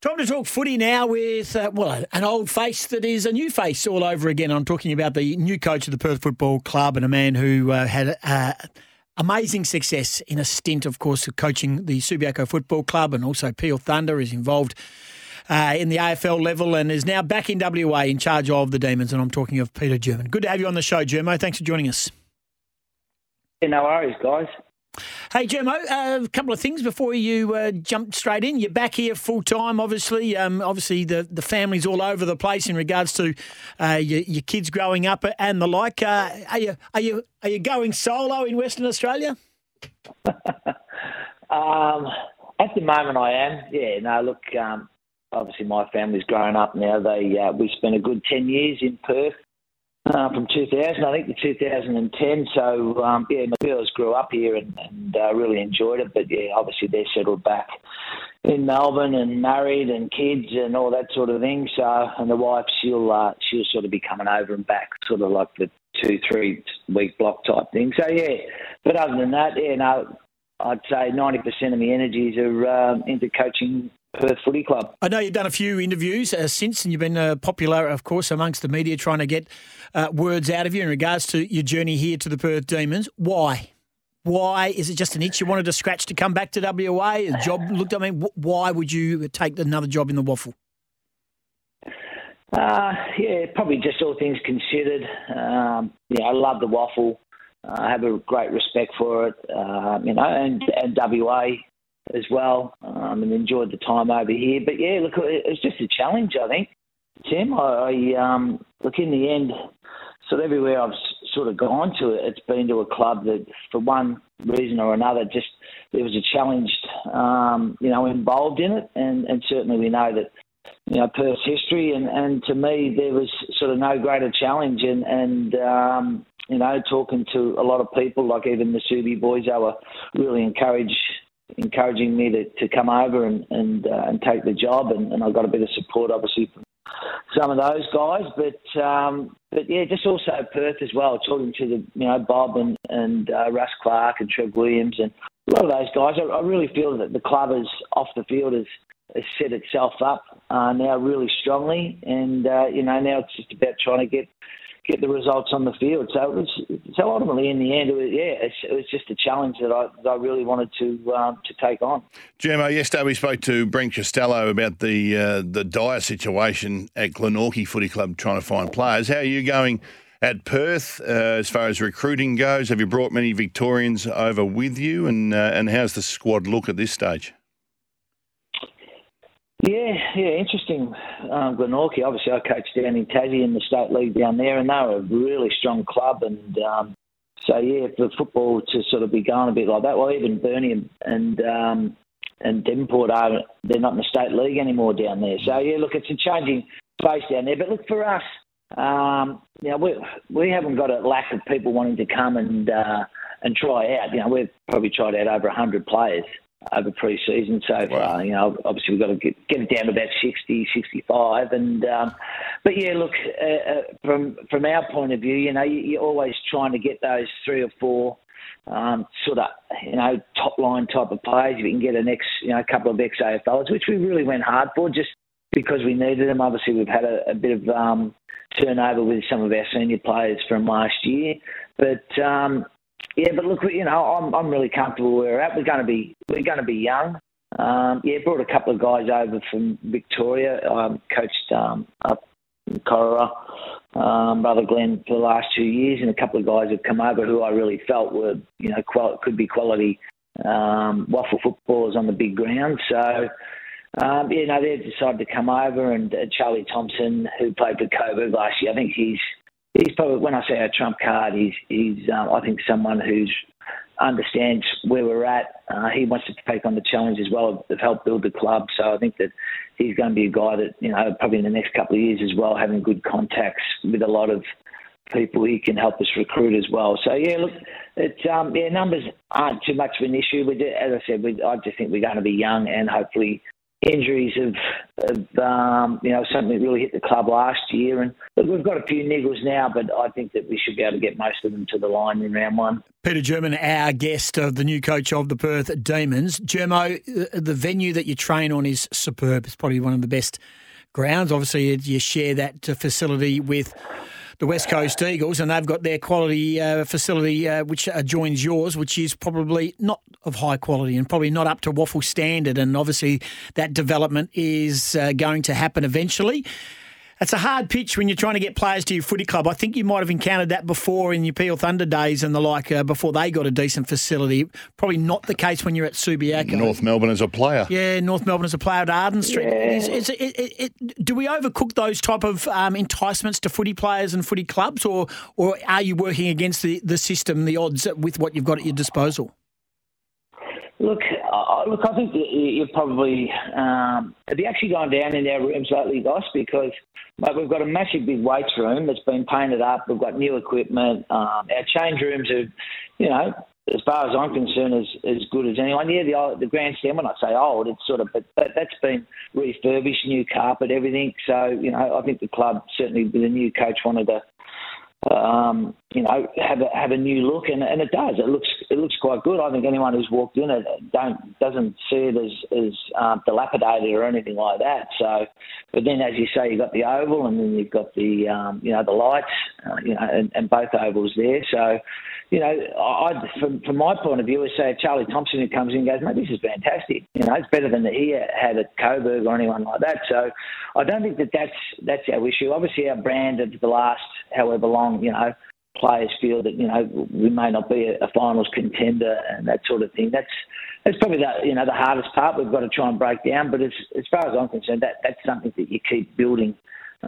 Time to talk footy now with, uh, well, an old face that is a new face all over again. I'm talking about the new coach of the Perth Football Club and a man who uh, had uh, amazing success in a stint, of course, of coaching the Subiaco Football Club and also Peel Thunder is involved uh, in the AFL level and is now back in WA in charge of the Demons. And I'm talking of Peter German. Good to have you on the show, Germo. Thanks for joining us. Yeah, no worries, guys. Hey, Germo, uh, a couple of things before you uh, jump straight in. You're back here full time, obviously. Um, obviously, the, the family's all over the place in regards to uh, your, your, kids growing up and the like. Uh, are you are you are you going solo in Western Australia? um, at the moment, I am. Yeah. No, look. Um, obviously, my family's grown up now. They uh, we spent a good ten years in Perth uh, from 2000, I think, to 2010. So, um, yeah, my girls grew up here and, and uh, really enjoyed it. But, yeah, obviously they're settled back in Melbourne and married and kids and all that sort of thing. So, and the wife, she'll uh, she'll sort of be coming over and back, sort of like the two, three week block type thing. So, yeah. But other than that, yeah, no, I'd say 90% of my energies are um, into coaching Perth Footy Club. I know you've done a few interviews uh, since, and you've been uh, popular, of course, amongst the media, trying to get uh, words out of you in regards to your journey here to the Perth Demons. Why? Why is it just an itch you wanted to scratch to come back to WA? A job looked. I mean, why would you take another job in the WAFL? Uh, yeah, probably just all things considered. Um, yeah, I love the WAFL. I have a great respect for it, uh, you know, and, and WA as well, um, and enjoyed the time over here. But yeah, look, it was just a challenge, I think. Tim, I, I um, look in the end, sort of everywhere I've sort of gone to, it's been to a club that, for one reason or another, just there was a challenge, um, you know, involved in it, and, and certainly we know that you know Perth's history, and, and to me there was sort of no greater challenge, and and um, you know talking to a lot of people, like even the Subi boys, they were really encouraged encouraging me to, to come over and and, uh, and take the job, and, and I got a bit of support, obviously, from some of those guys. But um, but yeah, just also Perth as well. Talking to the you know Bob and and uh, Russ Clark and Trev Williams and a lot of those guys. I, I really feel that the club is off the field has, has set itself up uh, now really strongly, and uh, you know now it's just about trying to get get the results on the field. So it was, so ultimately in the end, it was, yeah, it was just a challenge that I, that I really wanted to um, to take on. Germo, yesterday we spoke to Brent Costello about the uh, the dire situation at Glenorchy Footy Club trying to find players. How are you going? At Perth, uh, as far as recruiting goes, have you brought many Victorians over with you, and uh, and how's the squad look at this stage? Yeah, yeah, interesting. Um, Glenorchy, obviously, I coached down in Tassie in the state league down there, and they were a really strong club. And um, so, yeah, for football to sort of be going a bit like that, well, even Burnie and and, um, and Devonport are they're not in the state league anymore down there. So, yeah, look, it's a changing space down there. But look for us, um, you know, we we haven't got a lack of people wanting to come and uh, and try out. You know, we've probably tried out over hundred players over pre-season so far. You know, obviously we've got to get, get it down to about 60, 65. And um, but yeah, look, uh, uh, from from our point of view, you know, you, are always trying to get those three or four um, sort of you know top line type of players. If you can get an ex, you know, a couple of ex AFLs, which we really went hard for, just because we needed them. Obviously, we've had a, a bit of um, turnover with some of our senior players from last year, but um, yeah, but look, you know, I'm I'm really comfortable where we're at. We're going to be we're going to be young. Um, yeah, brought a couple of guys over from Victoria. Um, coached um, up in Corowa, um, Rutherglen for the last two years, and a couple of guys have come over who I really felt were you know qual- could be quality um, WAFL footballers on the big ground. So. Um, yeah, no, they've decided to come over, and uh, Charlie Thompson, who played for Coburg last year, I think he's he's probably when I say a trump card, he's he's uh, I think someone who's understands where we're at. Uh, he wants to take on the challenge as well of, help build the club. So I think that he's going to be a guy that you know probably in the next couple of years as well, having good contacts with a lot of people he can help us recruit as well. So yeah, look, it's um, yeah numbers aren't too much of an issue. We as I said, we, I just think we're going to be young and hopefully injuries have, have um, you know, something really hit the club last year. And look, we've got a few niggles now, but I think that we should be able to get most of them to the line in round one. Peter German, our guest, of the new coach of the Perth Demons. Germo, the venue that you train on is superb. It's probably one of the best grounds. Obviously, you share that facility with the West Coast Eagles, and they've got their quality uh, facility uh, which adjoins yours, which is probably not of high quality and probably not up to WAFL standard. And obviously, that development is uh, going to happen eventually. It's a hard pitch when you're trying to get players to your footy club. I think you might have encountered that before in your Peel Thunder days and the like, uh, before they got a decent facility. Probably not the case when you're at Subiaco. North Melbourne as a player. Yeah, North Melbourne as a player at Arden Street. Yeah. Is, is, it, it, it, do we overcook those type of um, enticements to footy players and footy clubs, or or are you working against the, the system, the odds with what you've got at your disposal? Look, uh, look, I think you're probably um, have you actually gone down in our rooms lately, Goss? Because mate, we've got a massive big weights room that's been painted up. We've got new equipment. Um, our change rooms are, you know, as far as I'm concerned, as as good as anyone. Yeah, the the grandstand. When I say old, it's sort of, but, but that's been refurbished, new carpet, everything. So you know, I think the club certainly with the new coach wanted to um, you know, have a, have a new look, and, and it does. It looks it looks quite good. I think anyone who's walked in it don't doesn't see it as as um, dilapidated or anything like that. So, but then as you say, you've got the oval, and then you've got the um, you know the lights, uh, you know, and, and both ovals there. So, you know, I from from my point of view, I say Charlie Thompson who comes in and goes, mate, this is fantastic. You know, it's better than he had at Coburg or anyone like that. So, I don't think that that's that's our issue. Obviously, our brand of the last however long, you know players feel that you know we may not be a, a finals contender and that sort of thing. That's that's probably the you know the hardest part we've got to try and break down. But as as far as I'm concerned, that that's something that you keep building.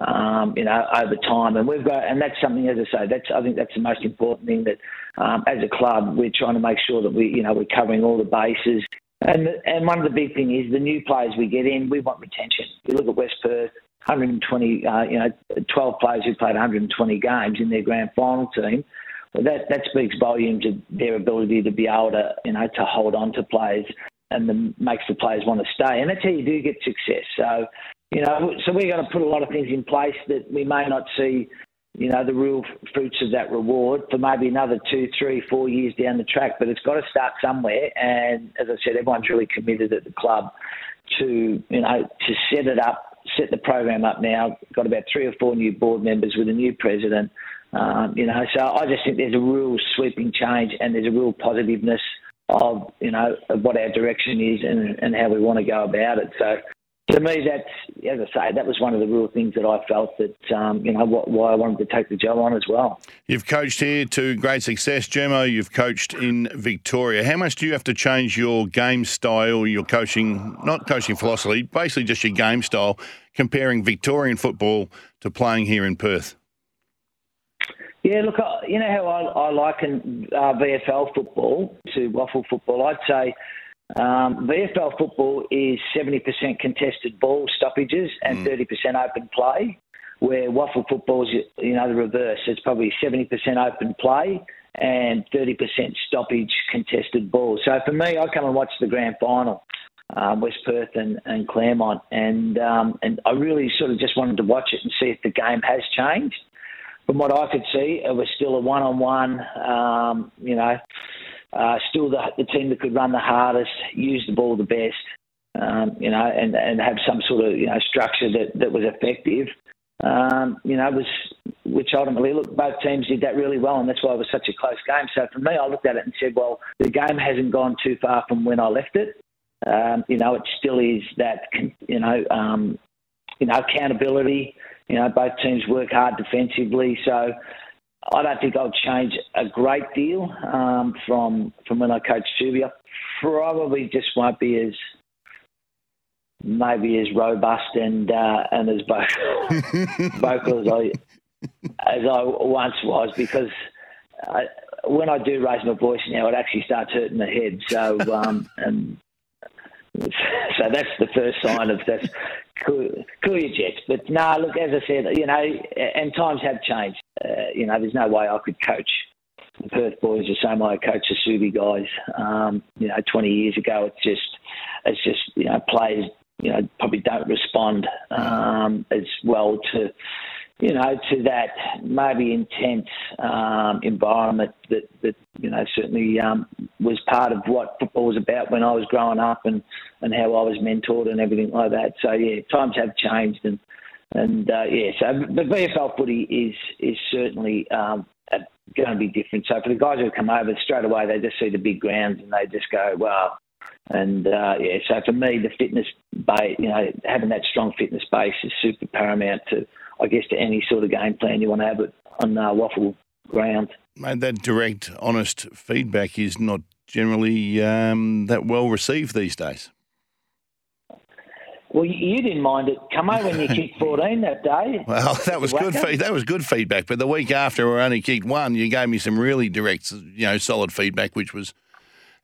Um, you know, over time, and we've got, and that's something, as I say, that's I think that's the most important thing that, um, as a club, we're trying to make sure that we, you know, we're covering all the bases. And and one of the big things is the new players we get in, we want retention. You look at West Perth, 120, uh, you know, 12 players who played 120 games in their grand final team. Well, that that speaks volumes of their ability to be able to, you know, to hold on to players and the, makes the players want to stay. And that's how you do get success. So, you know, so we're going to put a lot of things in place that we may not see, you know, the real fruits of that reward for maybe another two, three, four years down the track. But it's got to start somewhere. And as I said, everyone's really committed at the club to, you know, to set it up set the program up now. Got about three or four new board members with a new president. Um, you know, so I just think there's a real sweeping change and there's a real positiveness of you know of what our direction is and, and how we want to go about it. So to me, that's as I say, that was one of the real things that I felt that um, you know what, why I wanted to take the job on as well. You've coached here to great success, Germo. You've coached in Victoria. How much do you have to change your game style, your coaching, not coaching philosophy, basically just your game style, comparing Victorian football to playing here in Perth? Yeah, look, you know how I, I liken uh, VFL football to WAFL football. I'd say um, VFL football is 70% contested ball stoppages and mm. 30% open play, where WAFL football is, you know, the reverse. It's probably 70% open play and 30% stoppage contested ball. So for me, I come and watch the grand final, um, West Perth and, and Claremont, and um, and I really sort of just wanted to watch it and see if the game has changed. From what I could see, it was still a one-on-one, um, you know, uh, still the, the team that could run the hardest, use the ball the best, um, you know, and, and have some sort of you know structure that, that was effective. Um, you know, was which ultimately look both teams did that really well, and that's why it was such a close game. So for me, I looked at it and said, well, the game hasn't gone too far from when I left it. Um, you know, it still is that you know, um, you know, accountability. You know, both teams work hard defensively, so I don't think I'll change a great deal um, from from when I coached Tubia. Probably just won't be as maybe as robust and uh, and as vocal, vocal as I as I once was because I, when I do raise my voice now, it actually starts hurting the head. So um, and so that's the first sign of that cool, cool your jets. But no, look, as I said, you know, and times have changed. Uh, you know, there's no way I could coach the Perth boys the same way I coach the Subi guys. Um, you know, 20 years ago, it's just, it's just, you know, players you know, probably don't respond um, as well to, you know, to that maybe intense um, environment that, that, you know, certainly um, was part of what football was about when I was growing up and, and how I was mentored and everything like that. So, yeah, times have changed and, and uh, yeah, so the VFL footy is is certainly um, going to be different. So for the guys who come over straight away, they just see the big grounds and they just go, wow, and uh, yeah, so for me, the fitness base, you know, having that strong fitness base is super paramount to, I guess, to any sort of game plan you want to have it on uh, WAFL ground. Mate, that direct, honest feedback is not generally um, that well received these days. Well, you didn't mind it. Come on when you kicked 14 that day. Well, that was good. Fe- that was good feedback. But the week after, we only kicked one. You gave me some really direct, you know, solid feedback, which was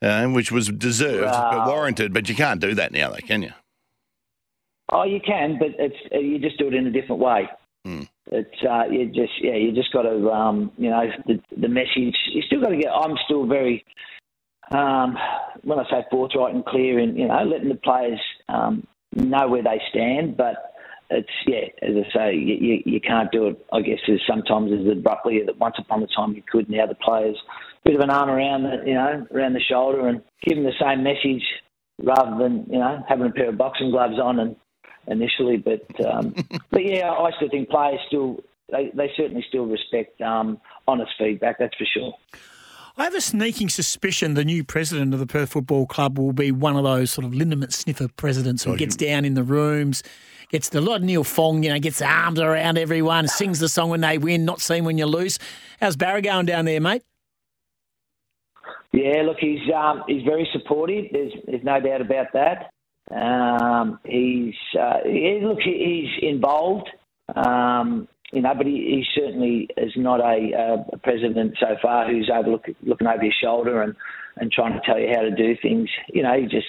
uh, which was deserved but warranted. But you can't do that now, though, can you? Oh, you can, but it's uh, you just do it in a different way. Mm. It's uh, you just yeah, you just got to um, you know the the message. You still got to get. I'm still very um, when I say forthright and clear, and you know letting the players um, know where they stand, but it's yeah, as I say, you, you, you, can't do it. I guess as sometimes as abruptly that once upon a time you could. Now the players bit of an arm around the you know around the shoulder and give them the same message rather than you know having a pair of boxing gloves on and initially. But um, but yeah, I still think players still they, they certainly still respect um, honest feedback. That's for sure. I have a sneaking suspicion the new president of the Perth Football Club will be one of those sort of liniment sniffer presidents who gets down in the rooms, gets the lot Neil Fong, you know, gets arms around everyone, sings the song when they win, not seen when you lose. How's Barry going down there, mate? Yeah, look, he's um, he's very supportive. There's there's no doubt about that. Um, he's uh, yeah, look, he's involved. Um, you know, but he, he certainly is not a, a president so far who's over look, looking over your shoulder and, and trying to tell you how to do things. You know, he just,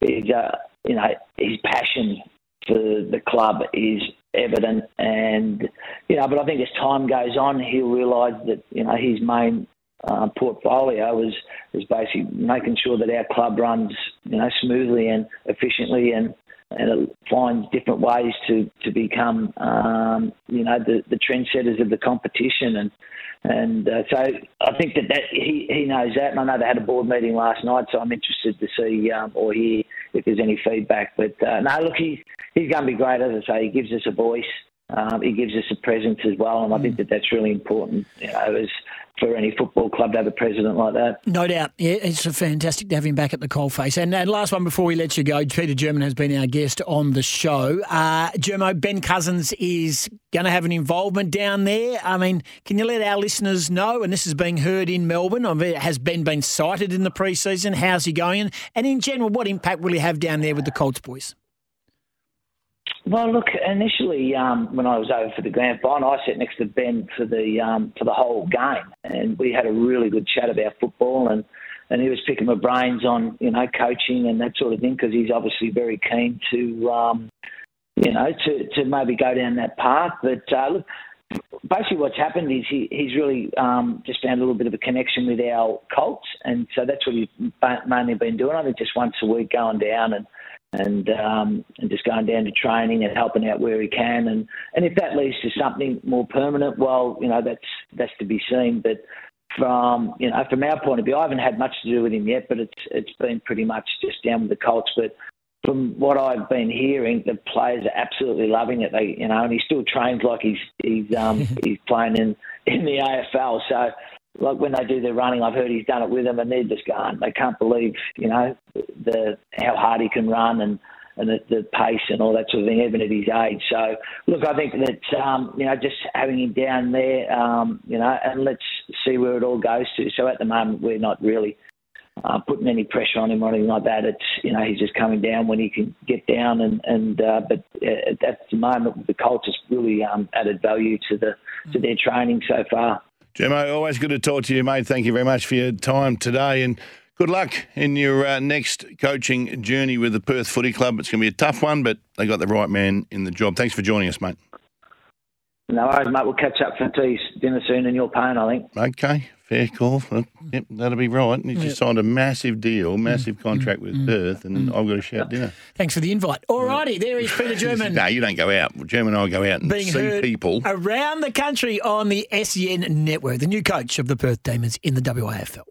he's, uh, you know, his passion for the club is evident, and you know, but I think as time goes on, he'll realise that you know his main uh, portfolio is is basically making sure that our club runs you know smoothly and efficiently and and it finds different ways to to become um, you know the the trendsetters of the competition. And and uh, so I think that, that he he knows that. And I know they had a board meeting last night so I'm interested to see um, or hear if there's any feedback. But uh, no look he's he's going to be great. As I say he gives us a voice. Um, he gives us a presence as well, and I think that that's really important. You know, as for any football club to have a president like that. No doubt. Yeah, it's fantastic to have him back at the coalface. And, and last one before we let you go, Peter German has been our guest on the show. Uh, Germo, Ben Cousins is going to have an involvement down there. I mean, can you let our listeners know, and this is being heard in Melbourne, has Ben been sighted in the pre-season? How's he going? And in general, what impact will he have down there with the Colts boys? Well, look, initially um, when I was over for the grand final, I sat next to Ben for the um, for the whole game, and we had a really good chat about football, and and he was picking my brains on you know coaching and that sort of thing because he's obviously very keen to um, you know to to maybe go down that path. But uh, look, basically what's happened is he, he's really um, just found a little bit of a connection with our Colts, and so that's what he's mainly been doing. I think just once a week going down and and um, and just going down to training and helping out where he can. And, and if that leads to something more permanent, well, you know that's that's to be seen. But from you know from our point of view, I haven't had much to do with him yet, but it's it's been pretty much just down with the Colts. But from what I've been hearing, the players are absolutely loving it. They you know, and he still trains like he's he's um, he's playing in in the AFL. So like when they do their running, I've heard he's done it with them, and they're just going. They can't believe, you know, the how hard he can run and and the, the pace and all that sort of thing, even at his age. So, look, I think that um, you know, just having him down there, um, you know, and let's see where it all goes to. So at the moment, we're not really uh, putting any pressure on him or anything like that. It's you know, he's just coming down when he can get down, and and uh, but at the moment, the Colts has really um, added value to the to their training so far. Germo, always good to talk to you, mate. Thank you very much for your time today and good luck in your uh, next coaching journey with the Perth Footy Club. It's going to be a tough one, but they got the right man in the job. Thanks for joining us, mate. No worries, mate. We'll catch up for tea dinner soon, and you're paying, I think. Okay, fair call. Yep, that'll be right. And He's just signed a massive deal, massive Mm. contract with Perth, and I've got to shout dinner. Thanks for the invite. All righty, there is Peter German. No, you don't go out. German and I go out and being see heard people. around the country on the SEN network, the new coach of the Perth Demons in the WAFL.